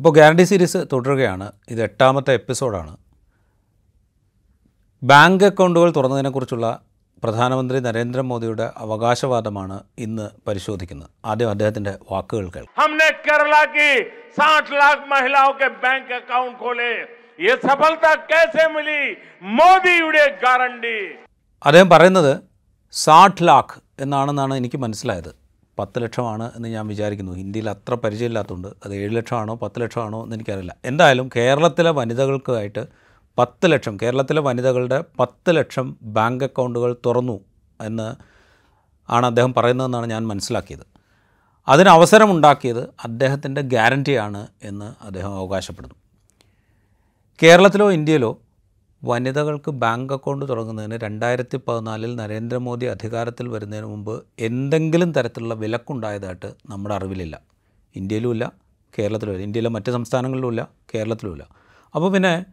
അപ്പോൾ guarantee series തുടരുകയാണ്. ഇത് എട്ടാമത്തെ എപ്പിസോഡാണ്. ബാങ്ക് അക്കൗണ്ടുകൾ തുറന്നതിനെക്കുറിച്ചുള്ള പ്രധാനമന്ത്രി നരേന്ദ്രമോദിയുടെ അവകാശവാദമാണ് ഇന്ന് പരിശോധിക്കുന്നത്. ആദ്യം അദ്ദേഹത്തിന്റെ വാക്കുകൾ കേൾക്കാം. അദ്ദേഹം പറയുന്നത് സാഠ് ലാഖ് എന്നാണെന്നാണ് എനിക്ക് മനസ്സിലായത്. പത്ത് ലക്ഷമാണ് എന്ന് ഞാൻ വിചാരിക്കുന്നു. ഹിന്ദിയിൽ അത്ര പരിചയമില്ലാത്തതുകൊണ്ട് അത് ഏഴ് ലക്ഷമാണോ പത്ത് ലക്ഷമാണോ എന്ന് എനിക്കറിയില്ല. എന്തായാലും കേരളത്തിലെ വനിതകൾക്കായിട്ട് പത്ത് ലക്ഷം കേരളത്തിലെ വനിതകളുടെ പത്ത് ലക്ഷം ബാങ്ക് അക്കൗണ്ടുകൾ തുറന്നു എന്ന് ആണ് അദ്ദേഹം പറയുന്നതെന്നാണ് ഞാൻ മനസ്സിലാക്കിയത്. അതിന് അവസരമുണ്ടാക്കിയത് അദ്ദേഹത്തിന്റെ ഗ്യാരന്റിയാണ് എന്ന് അദ്ദേഹം അവകാശപ്പെടുന്നു. കേരളത്തിലോ ഇന്ത്യയിലോ വനിതകൾക്ക് ബാങ്ക് അക്കൗണ്ട് തുടങ്ങുന്നതിന് രണ്ടായിരത്തി പതിനാലിൽ നരേന്ദ്രമോദി അധികാരത്തിൽ വരുന്നതിന് മുമ്പ് എന്തെങ്കിലും തരത്തിലുള്ള വിലക്കുണ്ടായതായിട്ട് നമ്മുടെ അറിവിലില്ല. ഇന്ത്യയിലുമില്ല കേരളത്തിലുമില്ല. ഇന്ത്യയിലെ മറ്റ് സംസ്ഥാനങ്ങളിലുമില്ല കേരളത്തിലുമില്ല. അപ്പോൾ പിന്നെ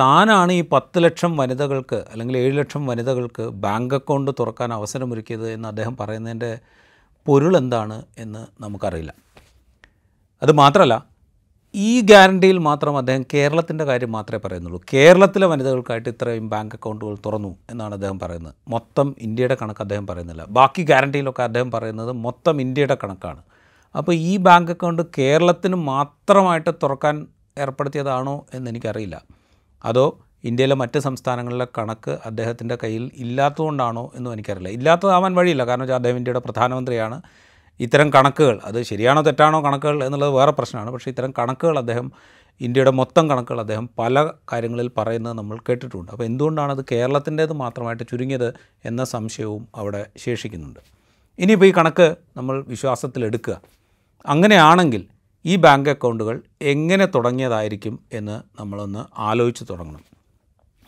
താനാണ് ഈ പത്ത് ലക്ഷം വനിതകൾക്ക് അല്ലെങ്കിൽ ഏഴ് ലക്ഷം വനിതകൾക്ക് ബാങ്ക് അക്കൗണ്ട് തുറക്കാൻ അവസരമൊരുക്കിയത് എന്ന് അദ്ദേഹം പറയുന്നതിന്റെ പൊരുൾ എന്താണ് എന്ന് നമുക്കറിയില്ല. അത് മാത്രമല്ല ഈ ഗ്യാരണ്ടിയിൽ മാത്രം അദ്ദേഹം കേരളത്തിന്റെ കാര്യം മാത്രമേ പറയുന്നുള്ളൂ. കേരളത്തിലെ വനിതകൾക്കായിട്ട് ഇത്രയും ബാങ്ക് അക്കൗണ്ടുകൾ തുറന്നു എന്നാണ് അദ്ദേഹം പറയുന്നത്. മൊത്തം ഇന്ത്യയുടെ കണക്ക് അദ്ദേഹം പറയുന്നില്ല. ബാക്കി ഗ്യാരണ്ടിയിലൊക്കെ അദ്ദേഹം പറയുന്നത് മൊത്തം ഇന്ത്യയുടെ കണക്കാണ്. അപ്പോൾ ഈ ബാങ്ക് അക്കൗണ്ട് കേരളത്തിന് മാത്രമായിട്ട് തുറക്കാൻ ഏർപ്പെടുത്തിയതാണോ എന്ന് എനിക്കറിയില്ല. അതോ ഇന്ത്യയിലെ മറ്റ് സംസ്ഥാനങ്ങളിലെ കണക്ക് അദ്ദേഹത്തിന്റെ കയ്യിൽ ഇല്ലാത്തതുകൊണ്ടാണോ എന്നും എനിക്കറിയില്ല. ഇല്ലാത്തതാവാൻ വഴിയില്ല. കാരണം വെച്ചാൽ അദ്ദേഹം ഇന്ത്യയുടെ പ്രധാനമന്ത്രിയാണ്. ഇത്തരം കണക്കുകൾ അത് ശരിയാണോ തെറ്റാണോ കണക്കുകൾ എന്നുള്ളത് വേറെ പ്രശ്നമാണ്. പക്ഷേ ഇത്തരം കണക്കുകൾ അദ്ദേഹം ഇന്ത്യയുടെ മൊത്തം കണക്കുകൾ അദ്ദേഹം പല കാര്യങ്ങളിൽ പറയുന്നത് നമ്മൾ കേട്ടിട്ടുണ്ട്. അപ്പോൾ എന്തുകൊണ്ടാണ് അത് കേരളത്തിന്റേത് മാത്രമായിട്ട് ചുരുങ്ങിയത് എന്ന സംശയവും അവിടെ ശേഷിക്കുന്നുണ്ട്. ഇനിയിപ്പോൾ ഈ കണക്ക് നമ്മൾ വിശ്വാസത്തിലെടുക്കുക അങ്ങനെയാണെങ്കിൽ ഈ ബാങ്ക് അക്കൗണ്ടുകൾ എങ്ങനെ തുടങ്ങിയതായിരിക്കും എന്ന് നമ്മളൊന്ന് ആലോചിച്ച് തുടങ്ങണം.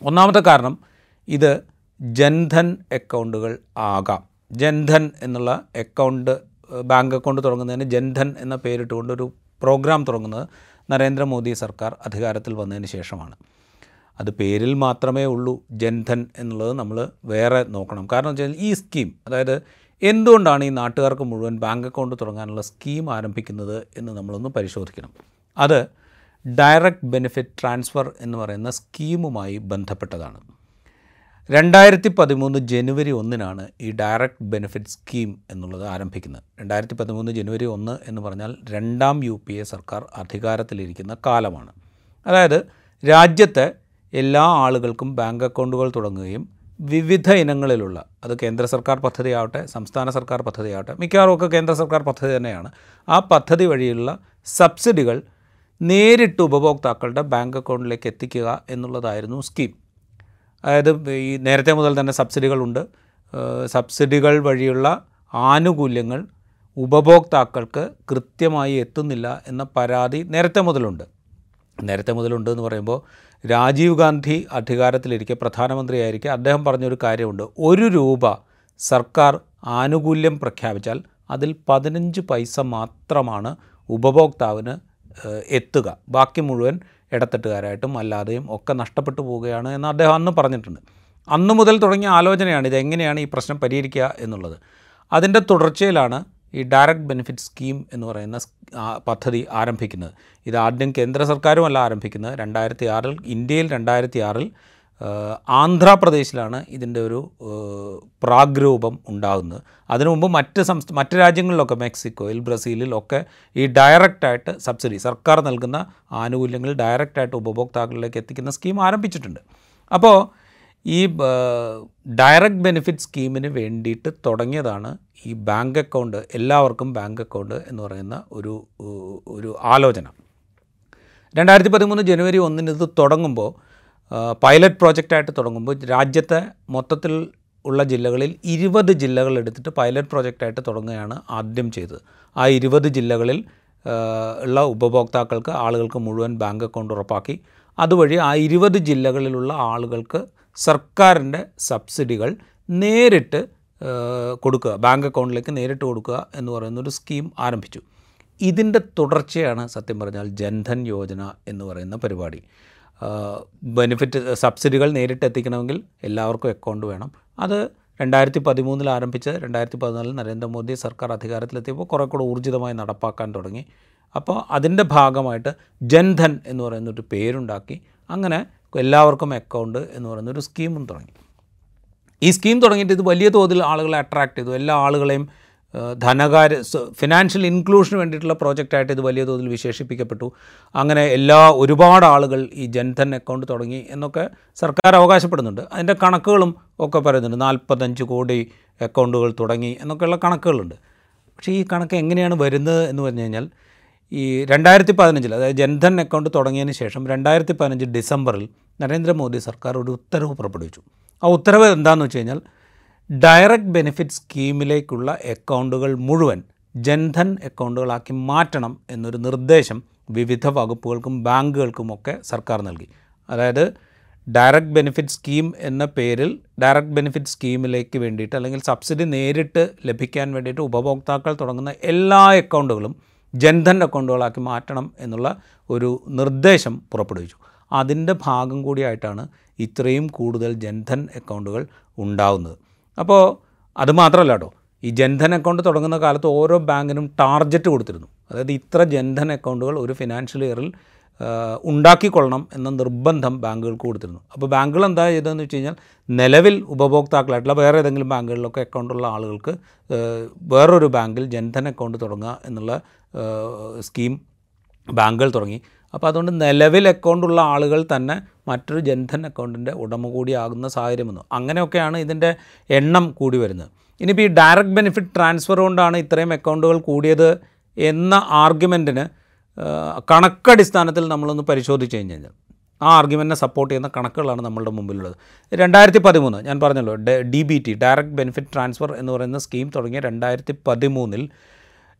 ഒന്നാമത്തെ കാരണം ഇത് ജൻധൻ അക്കൗണ്ടുകൾ ആകാം. ജൻധൻ എന്നുള്ള അക്കൗണ്ട് ബാങ്ക് അക്കൗണ്ട് തുടങ്ങുന്നതിന് ജൻധൻ എന്ന പേരിട്ടുകൊണ്ട് ഒരു പ്രോഗ്രാം തുടങ്ങുന്നത് നരേന്ദ്രമോദി സർക്കാർ അധികാരത്തിൽ വന്നതിന് ശേഷമാണ്. അത് പേരിൽ മാത്രമേ ഉള്ളൂ ജൻധൻ എന്നുള്ളത് നമ്മൾ വേറെ നോക്കണം. കാരണം വെച്ചാൽ ഈ സ്കീം അതായത് എന്തുകൊണ്ടാണ് ഈ നാട്ടുകാർക്ക് മുഴുവൻ ബാങ്ക് അക്കൗണ്ട് തുടങ്ങാനുള്ള സ്കീം ആരംഭിക്കുന്നത് എന്ന് നമ്മളൊന്ന് പരിശോധിക്കണം. അത് ഡയറക്റ്റ് ബെനിഫിറ്റ് ട്രാൻസ്ഫർ എന്ന് പറയുന്ന സ്കീമുമായി ബന്ധപ്പെട്ടതാണ്. രണ്ടായിരത്തി പതിമൂന്ന് ജനുവരി ഒന്നിനാണ് ഈ ഡയറക്റ്റ് ബെനിഫിറ്റ് സ്കീം എന്നുള്ളത് ആരംഭിക്കുന്നത്. രണ്ടായിരത്തി പതിമൂന്ന് ജനുവരി ഒന്ന് എന്ന് പറഞ്ഞാൽ രണ്ടാം യു പി എ സർക്കാർ അധികാരത്തിലിരിക്കുന്ന കാലമാണ്. അതായത് രാജ്യത്തെ എല്ലാ ആളുകൾക്കും ബാങ്ക് അക്കൗണ്ടുകൾ തുടങ്ങുകയും വിവിധ ഇനങ്ങളിലുള്ള അത് കേന്ദ്ര സർക്കാർ പദ്ധതിയാവട്ടെ സംസ്ഥാന സർക്കാർ പദ്ധതിയാവട്ടെ മിക്കവാറും ഒക്കെ കേന്ദ്ര സർക്കാർ പദ്ധതി തന്നെയാണ്. ആ പദ്ധതി വഴിയുള്ള സബ്സിഡികൾ നേരിട്ട് ഉപഭോക്താക്കളുടെ ബാങ്ക് അക്കൗണ്ടിലേക്ക് എത്തിക്കുക എന്നുള്ളതായിരുന്നു സ്കീം. അതായത് ഈ നേരത്തെ മുതൽ തന്നെ സബ്സിഡികളുണ്ട്. സബ്സിഡികൾ വഴിയുള്ള ആനുകൂല്യങ്ങൾ ഉപഭോക്താക്കൾക്ക് കൃത്യമായി എത്തുന്നില്ല എന്ന പരാതി നേരത്തെ മുതലുണ്ട്. നേരത്തെ മുതലുണ്ട് എന്ന് പറയുമ്പോൾ രാജീവ് ഗാന്ധി അധികാരത്തിലിരിക്കെ പ്രധാനമന്ത്രിയായിരിക്കെ അദ്ദേഹം പറഞ്ഞൊരു കാര്യമുണ്ട്. ഒരു രൂപ സർക്കാർ ആനുകൂല്യം പ്രഖ്യാപിച്ചാൽ അതിൽ പതിനഞ്ച് പൈസ മാത്രമാണ് ഉപഭോക്താവിന് എത്തുക. ബാക്കി മുഴുവൻ ഇടത്തട്ടുകാരായിട്ടും അല്ലാതെയും ഒക്കെ നഷ്ടപ്പെട്ടു പോവുകയാണ് എന്ന് അദ്ദേഹം അന്ന് പറഞ്ഞിട്ടുണ്ട്. അന്ന് മുതൽ തുടങ്ങിയ ആലോചനയാണ് ഇത് എങ്ങനെയാണ് ഈ പ്രശ്നം പരിഹരിക്കുക എന്നുള്ളത്. അതിന്റെ തുടർച്ചയിലാണ് ഈ ഡയറക്റ്റ് ബെനിഫിറ്റ് സ്കീം എന്ന് പറയുന്ന പദ്ധതി ആരംഭിക്കുന്നത്. ഇത് ആദ്യം കേന്ദ്ര സർക്കാരുമല്ല ആരംഭിക്കുന്നത്. രണ്ടായിരത്തി ആറിൽ ഇന്ത്യയിൽ രണ്ടായിരത്തി ആറിൽ ആന്ധ്രാപ്രദേശിലാണ് ഇതിന്റെ ഒരു പ്രാഗ്രൂപം പ്രാഗ് രൂപം ഉണ്ടാകുന്നത്. അതിനു മുമ്പ് മറ്റ് സംസ്ഥ മറ്റ് രാജ്യങ്ങളിലൊക്കെ മെക്സിക്കോയിൽ ബ്രസീലിലൊക്കെ ഈ ഡയറക്റ്റായിട്ട് സബ്സിഡി സർക്കാർ നൽകുന്ന ആനുകൂല്യങ്ങൾ ഡയറക്റ്റായിട്ട് ഉപഭോക്താക്കളിലേക്ക് എത്തിക്കുന്ന സ്കീം ആരംഭിച്ചിട്ടുണ്ട്. അപ്പോൾ ഈ ഡയറക്റ്റ് ബെനിഫിറ്റ് സ്കീമിന് വേണ്ടിയിട്ട് തുടങ്ങിയതാണ് ഈ ബാങ്ക് അക്കൗണ്ട് എല്ലാവർക്കും ബാങ്ക് അക്കൗണ്ട് എന്ന് പറയുന്ന ഒരു ഒരു ആലോചന. രണ്ടായിരത്തി പതിമൂന്ന് ജനുവരി ഒന്നിന് ഇത് തുടങ്ങുമ്പോൾ പൈലറ്റ് പ്രോജക്റ്റായിട്ട് തുടങ്ങുമ്പോൾ രാജ്യത്തെ മൊത്തത്തിൽ ഉള്ള ജില്ലകളിൽ ഇരുപത് ജില്ലകൾ എടുത്തിട്ട് പൈലറ്റ് പ്രോജക്റ്റായിട്ട് തുടങ്ങുകയാണ് ആദ്യം ചെയ്തത്. ആ ഇരുപത് ജില്ലകളിൽ ഉള്ള ഉപഭോക്താക്കൾക്ക് ആളുകൾക്ക് മുഴുവൻ ബാങ്ക് അക്കൗണ്ട് ഉറപ്പാക്കി. അതുവഴി ആ ഇരുപത് ജില്ലകളിലുള്ള ആളുകൾക്ക് സർക്കാരിന്റെ സബ്സിഡികൾ നേരിട്ട് കൊടുക്കുക ബാങ്ക് അക്കൗണ്ടിലേക്ക് നേരിട്ട് കൊടുക്കുക എന്ന് പറയുന്നൊരു സ്കീം ആരംഭിച്ചു. ഇതിന്റെ തുടർച്ചയാണ് സത്യം പറഞ്ഞാൽ ജൻധൻ യോജന എന്ന് പറയുന്ന പരിപാടി. ബെനിഫിറ്റ് സബ്സിഡികൾ നേരിട്ട് എത്തിക്കണമെങ്കിൽ എല്ലാവർക്കും അക്കൗണ്ട് വേണം. അത് രണ്ടായിരത്തി പതിമൂന്നിൽ ആരംഭിച്ച് രണ്ടായിരത്തി പതിനാലിൽ നരേന്ദ്രമോദി സർക്കാർ അധികാരത്തിലെത്തിയപ്പോൾ കുറേ കൂടെ ഊർജിതമായി നടപ്പാക്കാൻ തുടങ്ങി. അപ്പോൾ അതിന്റെ ഭാഗമായിട്ട് ജൻധൻ എന്ന് പറയുന്നൊരു പേരുണ്ടാക്കി. അങ്ങനെ എല്ലാവർക്കും അക്കൗണ്ട് എന്ന് പറയുന്നൊരു സ്കീമും തുടങ്ങി. ഈ സ്കീം തുടങ്ങിയിട്ട് ഇത് വലിയ തോതിൽ ആളുകളെ അട്രാക്ട് ചെയ്തു. എല്ലാ ആളുകളെയും ധനകാര്യ ഫിനാൻഷ്യൽ ഇൻക്ലൂഷന് വേണ്ടിയിട്ടുള്ള പ്രോജക്റ്റായിട്ട് ഇത് വലിയ തോതിൽ വിശേഷിപ്പിക്കപ്പെട്ടു. അങ്ങനെ എല്ലാ ഒരുപാട് ആളുകൾ ഈ ജൻധൻ അക്കൗണ്ട് തുടങ്ങി എന്നൊക്കെ സർക്കാർ അവകാശപ്പെടുന്നുണ്ട്. അതിന്റെ കണക്കുകളും ഒക്കെ പറയുന്നുണ്ട്. നാൽപ്പത്തഞ്ച് കോടി അക്കൗണ്ടുകൾ തുടങ്ങി എന്നൊക്കെയുള്ള കണക്കുകളുണ്ട്. പക്ഷേ ഈ കണക്ക് എങ്ങനെയാണ് വരുന്നത് എന്ന് പറഞ്ഞു കഴിഞ്ഞാൽ ഈ രണ്ടായിരത്തി പതിനഞ്ചിൽ അതായത് ജൻധൻ അക്കൗണ്ട് തുടങ്ങിയതിന് ശേഷം രണ്ടായിരത്തി പതിനഞ്ച് ഡിസംബറിൽ നരേന്ദ്രമോദി സർക്കാർ ഒരു ഉത്തരവ് പുറപ്പെടുവിച്ചു. ആ ഉത്തരവ് എന്താണെന്ന് വെച്ച് കഴിഞ്ഞാൽ ഡയറക്റ്റ് ബെനിഫിറ്റ് സ്കീമിലേക്കുള്ള അക്കൗണ്ടുകൾ മുഴുവൻ ജൻധൻ അക്കൗണ്ടുകളാക്കി മാറ്റണം എന്നൊരു നിർദ്ദേശം വിവിധ വകുപ്പുകൾക്കും ബാങ്കുകൾക്കുമൊക്കെ സർക്കാർ നൽകി. അതായത് ഡയറക്റ്റ് ബെനിഫിറ്റ് സ്കീം എന്ന പേരിൽ ഡയറക്റ്റ് ബെനിഫിറ്റ് സ്കീമിലേക്ക് വേണ്ടിയിട്ട് അല്ലെങ്കിൽ സബ്സിഡി നേരിട്ട് ലഭിക്കാൻ വേണ്ടിയിട്ട് ഉപഭോക്താക്കൾ തുടങ്ങുന്ന എല്ലാ അക്കൗണ്ടുകളും ജൻധൻ അക്കൗണ്ടുകളാക്കി മാറ്റണം എന്നുള്ള ഒരു നിർദ്ദേശം പുറപ്പെടുവിച്ചു. അതിന്റെ ഭാഗം കൂടിയായിട്ടാണ് ഇത്രയും കൂടുതൽ ജൻധൻ അക്കൗണ്ടുകൾ ഉണ്ടാവുന്നത്. അപ്പോൾ അത് മാത്രമല്ല കേട്ടോ ഈ ജൻധൻ അക്കൗണ്ട് തുടങ്ങുന്ന കാലത്ത് ഓരോ ബാങ്കിനും ടാർജറ്റ് കൊടുത്തിരുന്നു. അതായത് ഇത്ര ജൻധൻ അക്കൗണ്ടുകൾ ഒരു ഫിനാൻഷ്യൽ ഇയറിൽ ഉണ്ടാക്കിക്കൊള്ളണം എന്ന നിർബന്ധം ബാങ്കുകൾക്ക് കൊടുത്തിരുന്നു. അപ്പോൾ ബാങ്കുകൾ എന്താ ചെയ്തതെന്ന് വെച്ച് കഴിഞ്ഞാൽ നിലവിൽ ഉപഭോക്താക്കളായിട്ടുള്ള വേറെ ഏതെങ്കിലും ബാങ്കുകളിലൊക്കെ അക്കൗണ്ടുള്ള ആളുകൾക്ക് വേറൊരു ബാങ്കിൽ ജൻധൻ അക്കൗണ്ട് തുടങ്ങുക എന്നുള്ള സ്കീം ബാങ്കുകൾ തുടങ്ങി. അപ്പോൾ അതുകൊണ്ട് നിലവിൽ അക്കൗണ്ടുള്ള ആളുകൾ തന്നെ മറ്റൊരു ജൻധൻ അക്കൗണ്ടിന്റെ ഉടമ കൂടിയാകുന്ന സാഹചര്യം വന്നു. അങ്ങനെയൊക്കെയാണ് ഇതിന്റെ എണ്ണം കൂടി വരുന്നത്. ഇനിയിപ്പോൾ ഈ ഡയറക്റ്റ് ബെനിഫിറ്റ് ട്രാൻസ്ഫർ കൊണ്ടാണ് ഇത്രയും അക്കൗണ്ടുകൾ കൂടിയത് എന്ന ആർഗ്യുമെന്റിന് കണക്കടിസ്ഥാനത്തിൽ നമ്മളൊന്ന് പരിശോധിച്ച് കഴിഞ്ഞ് കഴിഞ്ഞാൽ ആ ആർഗ്യുമെന്റിനെ സപ്പോർട്ട് ചെയ്യുന്ന കണക്കുകളാണ് നമ്മളുടെ മുമ്പിലുള്ളത്. രണ്ടായിരത്തി പതിമൂന്ന് ഞാൻ പറഞ്ഞല്ലോ D B T direct benefit transfer എന്ന് പറയുന്ന സ്കീം തുടങ്ങിയ രണ്ടായിരത്തി പതിമൂന്നിൽ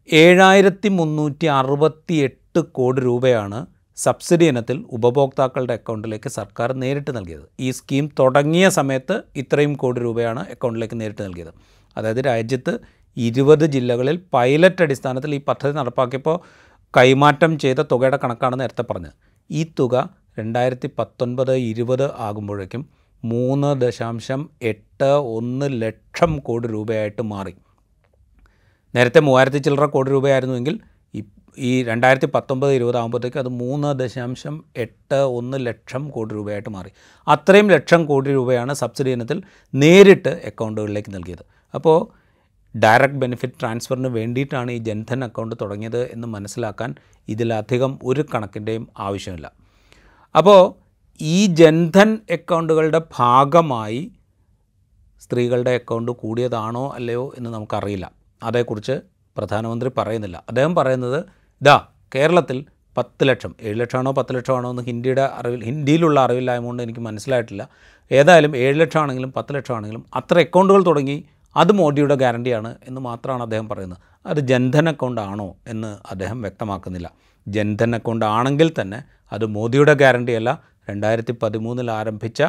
ഏഴായിരത്തി മുന്നൂറ്റി അറുപത്തി എട്ട് കോടി രൂപയാണ് സബ്സിഡി ഇനത്തിൽ ഉപഭോക്താക്കളുടെ അക്കൗണ്ടിലേക്ക് സർക്കാർ നേരിട്ട് നൽകിയത്. ഈ സ്കീം തുടങ്ങിയ സമയത്ത് ഇത്രയും കോടി രൂപയാണ് അക്കൗണ്ടിലേക്ക് നേരിട്ട് നൽകിയത്. അതായത് രാജ്യത്ത് ഇരുപത് ജില്ലകളിൽ പൈലറ്റ് അടിസ്ഥാനത്തിൽ ഈ പദ്ധതി നടപ്പാക്കിയപ്പോൾ കൈമാറ്റം ചെയ്ത തുകയുടെ കണക്കാണ് നേരത്തെ പറഞ്ഞത്. ഈ തുക രണ്ടായിരത്തി പത്തൊൻപത് ഇരുപത് ആകുമ്പോഴേക്കും മൂന്ന് ദശാംശം എട്ട് ഒന്ന് ലക്ഷം കോടി രൂപയായിട്ട് മാറി. നേരത്തെ മൂവായിരത്തി ചില്ലറ കോടി രൂപയായിരുന്നുവെങ്കിൽ ഈ രണ്ടായിരത്തി പത്തൊമ്പത് ഇരുപതാകുമ്പോഴത്തേക്കും അത് മൂന്ന് ദശാംശം എട്ട് ഒന്ന് ലക്ഷം കോടി രൂപയായിട്ട് മാറി. അത്രയും ലക്ഷം കോടി രൂപയാണ് സബ്സിഡി ഇനത്തിൽ നേരിട്ട് അക്കൗണ്ടുകളിലേക്ക് നൽകിയത്. അപ്പോൾ ഡയറക്റ്റ് ബെനിഫിറ്റ് ട്രാൻസ്ഫറിന് വേണ്ടിയിട്ടാണ് ഈ ജൻധൻ അക്കൗണ്ട് തുടങ്ങിയത് എന്ന് മനസ്സിലാക്കാൻ ഇതിലധികം ഒരു കണക്കിന്റെയും ആവശ്യമില്ല. അപ്പോൾ ഈ ജൻധൻ അക്കൗണ്ടുകളുടെ ഭാഗമായി സ്ത്രീകളുടെ അക്കൗണ്ട് കൂടിയതാണോ അല്ലയോ എന്ന് നമുക്കറിയില്ല. അതേക്കുറിച്ച് പ്രധാനമന്ത്രി പറയുന്നില്ല. അദ്ദേഹം പറയുന്നത് ഇതാ കേരളത്തിൽ പത്ത് ലക്ഷം ഏഴ് ലക്ഷമാണോ പത്ത് ലക്ഷമാണോ എന്ന് ഹിന്ദിയുടെ അറിവിൽ ഹിന്ദിയിലുള്ള അറിവില്ലായ്മ എനിക്ക് മനസ്സിലായിട്ടില്ല. ഏതായാലും ഏഴ് ലക്ഷമാണെങ്കിലും പത്ത് ലക്ഷമാണെങ്കിലും അത്ര അക്കൗണ്ടുകൾ തുടങ്ങി അത് മോഡിയുടെ ഗ്യാരണ്ടിയാണ് എന്ന് മാത്രമാണ് അദ്ദേഹം പറയുന്നത്. അത് ജൻധൻ അക്കൗണ്ട് ആണോ എന്ന് അദ്ദേഹം വ്യക്തമാക്കുന്നില്ല. ജൻധൻ അക്കൗണ്ട് ആണെങ്കിൽ തന്നെ അത് മോദിയുടെ ഗ്യാരണ്ടിയല്ല. രണ്ടായിരത്തി പതിമൂന്നിൽ ആരംഭിച്ച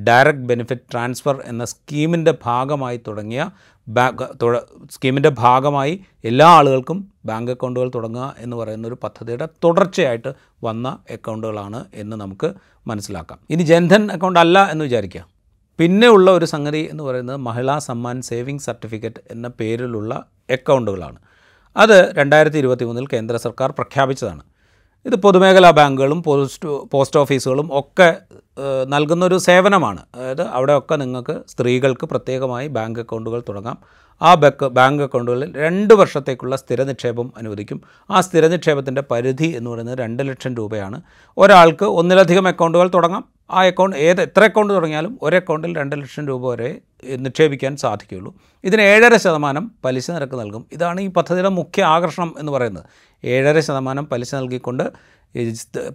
ഡയറക്റ്റ് ബെനിഫിറ്റ് ട്രാൻസ്ഫർ എന്ന സ്കീമിന്റെ ഭാഗമായി തുടങ്ങിയ ബാങ്ക് സ്കീമിന്റെ ഭാഗമായി എല്ലാ ആളുകൾക്കും ബാങ്ക് അക്കൗണ്ടുകൾ തുടങ്ങുക എന്ന് പറയുന്ന ഒരു പദ്ധതിയുടെ തുടർച്ചയായിട്ട് വന്ന അക്കൗണ്ടുകളാണ് എന്ന് നമുക്ക് മനസ്സിലാക്കാം. ഇനി ജൻധൻ അക്കൗണ്ട് അല്ല എന്ന് വിചാരിക്കുക. പിന്നെ ഉള്ള ഒരു സംഗതി എന്ന് പറയുന്നത് മഹിളാ സമ്മാൻ സേവിങ് സർട്ടിഫിക്കറ്റ് എന്ന പേരിലുള്ള അക്കൗണ്ടുകളാണ്. അത് രണ്ടായിരത്തി ഇരുപത്തി മൂന്നിൽ കേന്ദ്ര സർക്കാർ പ്രഖ്യാപിച്ചതാണ്. ഇത് പൊതുമേഖലാ ബാങ്കുകളും പോസ്റ്റ് പോസ്റ്റ് ഓഫീസുകളും ഒക്കെ നൽകുന്നൊരു സേവനമാണ്. അതായത് അവിടെയൊക്കെ നിങ്ങൾക്ക് സ്ത്രീകൾക്ക് പ്രത്യേകമായി ബാങ്ക് അക്കൗണ്ടുകൾ തുടങ്ങാം. ആ ബക്ക് ബാങ്ക് അക്കൗണ്ടുകളിൽ രണ്ട് വർഷത്തേക്കുള്ള സ്ഥിര നിക്ഷേപം അനുവദിക്കും. ആ സ്ഥിര നിക്ഷേപത്തിന്റെ പരിധി എന്ന് പറയുന്നത് രണ്ട് ലക്ഷം രൂപയാണ്. ഒരാൾക്ക് ഒന്നിലധികം അക്കൗണ്ടുകൾ തുടങ്ങാം. ആ അക്കൗണ്ട് ഏത് എത്ര അക്കൗണ്ട് തുടങ്ങിയാലും ഒരു അക്കൗണ്ടിൽ രണ്ട് ലക്ഷം രൂപ വരെ നിക്ഷേപിക്കാൻ സാധിക്കുകയുള്ളൂ. ഇതിന് ഏഴര ശതമാനം പലിശ നിരക്ക് നൽകും. ഇതാണ് ഈ പദ്ധതിയുടെ മുഖ്യ ആകർഷണം എന്ന് പറയുന്നത്. ഏഴര ശതമാനം പലിശ നൽകിക്കൊണ്ട്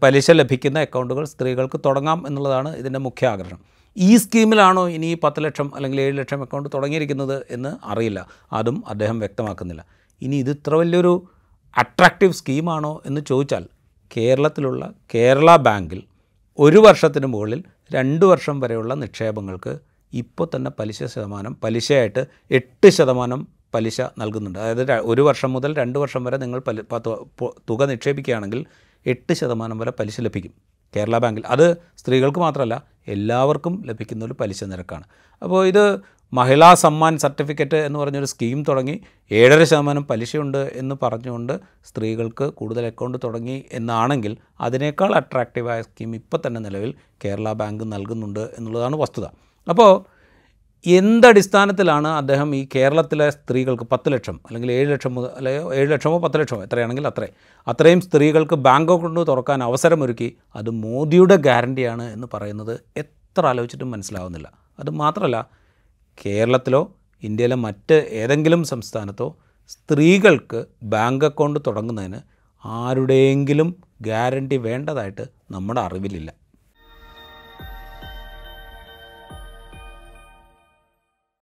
പലിശ ലഭിക്കുന്ന അക്കൗണ്ടുകൾ സ്ത്രീകൾക്ക് തുടങ്ങാം എന്നുള്ളതാണ് ഇതിന്റെ മുഖ്യ ആകർഷണം. ഈ സ്കീമിലാണോ ഇനി ഈ പത്ത് ലക്ഷം അല്ലെങ്കിൽ ഏഴ് ലക്ഷം അക്കൗണ്ട് തുടങ്ങിയിരിക്കുന്നത് എന്ന് അറിയില്ല. അതും അദ്ദേഹം വ്യക്തമാക്കുന്നില്ല. ഇനി ഇത് ഇത്ര വലിയൊരു അട്രാക്റ്റീവ് സ്കീമാണോ എന്ന് ചോദിച്ചാൽ കേരളത്തിലുള്ള കേരള ബാങ്കിൽ ഒരു വർഷത്തിന് മുകളിൽ രണ്ട് വർഷം വരെയുള്ള നിക്ഷേപങ്ങൾക്ക് ഇപ്പോൾ തന്നെ പലിശ ശതമാനം പലിശയായിട്ട് എട്ട് ശതമാനം പലിശ നൽകുന്നുണ്ട്. അതായത് ഒരു വർഷം മുതൽ രണ്ട് വർഷം വരെ നിങ്ങൾ പലി തുക നിക്ഷേപിക്കുകയാണെങ്കിൽ എട്ട് ശതമാനം വരെ പലിശ ലഭിക്കും കേരള ബാങ്കിൽ. അത് സ്ത്രീകൾക്ക് മാത്രമല്ല എല്ലാവർക്കും ലഭിക്കുന്ന ഒരു പലിശ നിരക്കാണ്. അപ്പോൾ ഇത് മഹിളാ സമ്മാൻ സർട്ടിഫിക്കറ്റ് എന്ന് പറഞ്ഞൊരു സ്കീം തുടങ്ങി. ഏഴര ശതമാനം പലിശയുണ്ട് എന്ന് പറഞ്ഞുകൊണ്ട് സ്ത്രീകൾക്ക് കൂടുതൽ അക്കൗണ്ട് തുടങ്ങി എന്നാണെങ്കിൽ അതിനേക്കാൾ അട്രാക്റ്റീവായ സ്കീം ഇപ്പോൾ തന്നെ നിലവിൽ കേരള ബാങ്ക് നൽകുന്നുണ്ട് എന്നുള്ളതാണ് വസ്തുത. അപ്പോൾ എന്തടിസ്ഥാനത്തിലാണ് അദ്ദേഹം ഈ കേരളത്തിലെ സ്ത്രീകൾക്ക് പത്ത് ലക്ഷം അല്ലെങ്കിൽ ഏഴ് ലക്ഷം മുതൽ അല്ലെങ്കിൽ ഏഴ് ലക്ഷമോ പത്ത് ലക്ഷമോ എത്രയാണെങ്കിൽ അത്രേ. അത്രയും സ്ത്രീകൾക്ക് ബാങ്ക് അക്കൗണ്ട് തുറക്കാൻ അവസരമൊരുക്കി അത് മോദിയുടെ ഗ്യാരണ്ടിയാണ് എന്ന് പറയുന്നത് എത്ര ആലോചിച്ചിട്ടും മനസ്സിലാവുന്നില്ല. അത് മാത്രമല്ല കേരളത്തിലോ ഇന്ത്യയിലെ മറ്റ് ഏതെങ്കിലും സംസ്ഥാനത്തോ സ്ത്രീകൾക്ക് ബാങ്ക് അക്കൗണ്ട് തുടങ്ങുന്നതിന് ആരുടെയെങ്കിലും ഗ്യാരണ്ടി വേണ്ടതായിട്ട് നമ്മുടെ അറിവിലില്ല.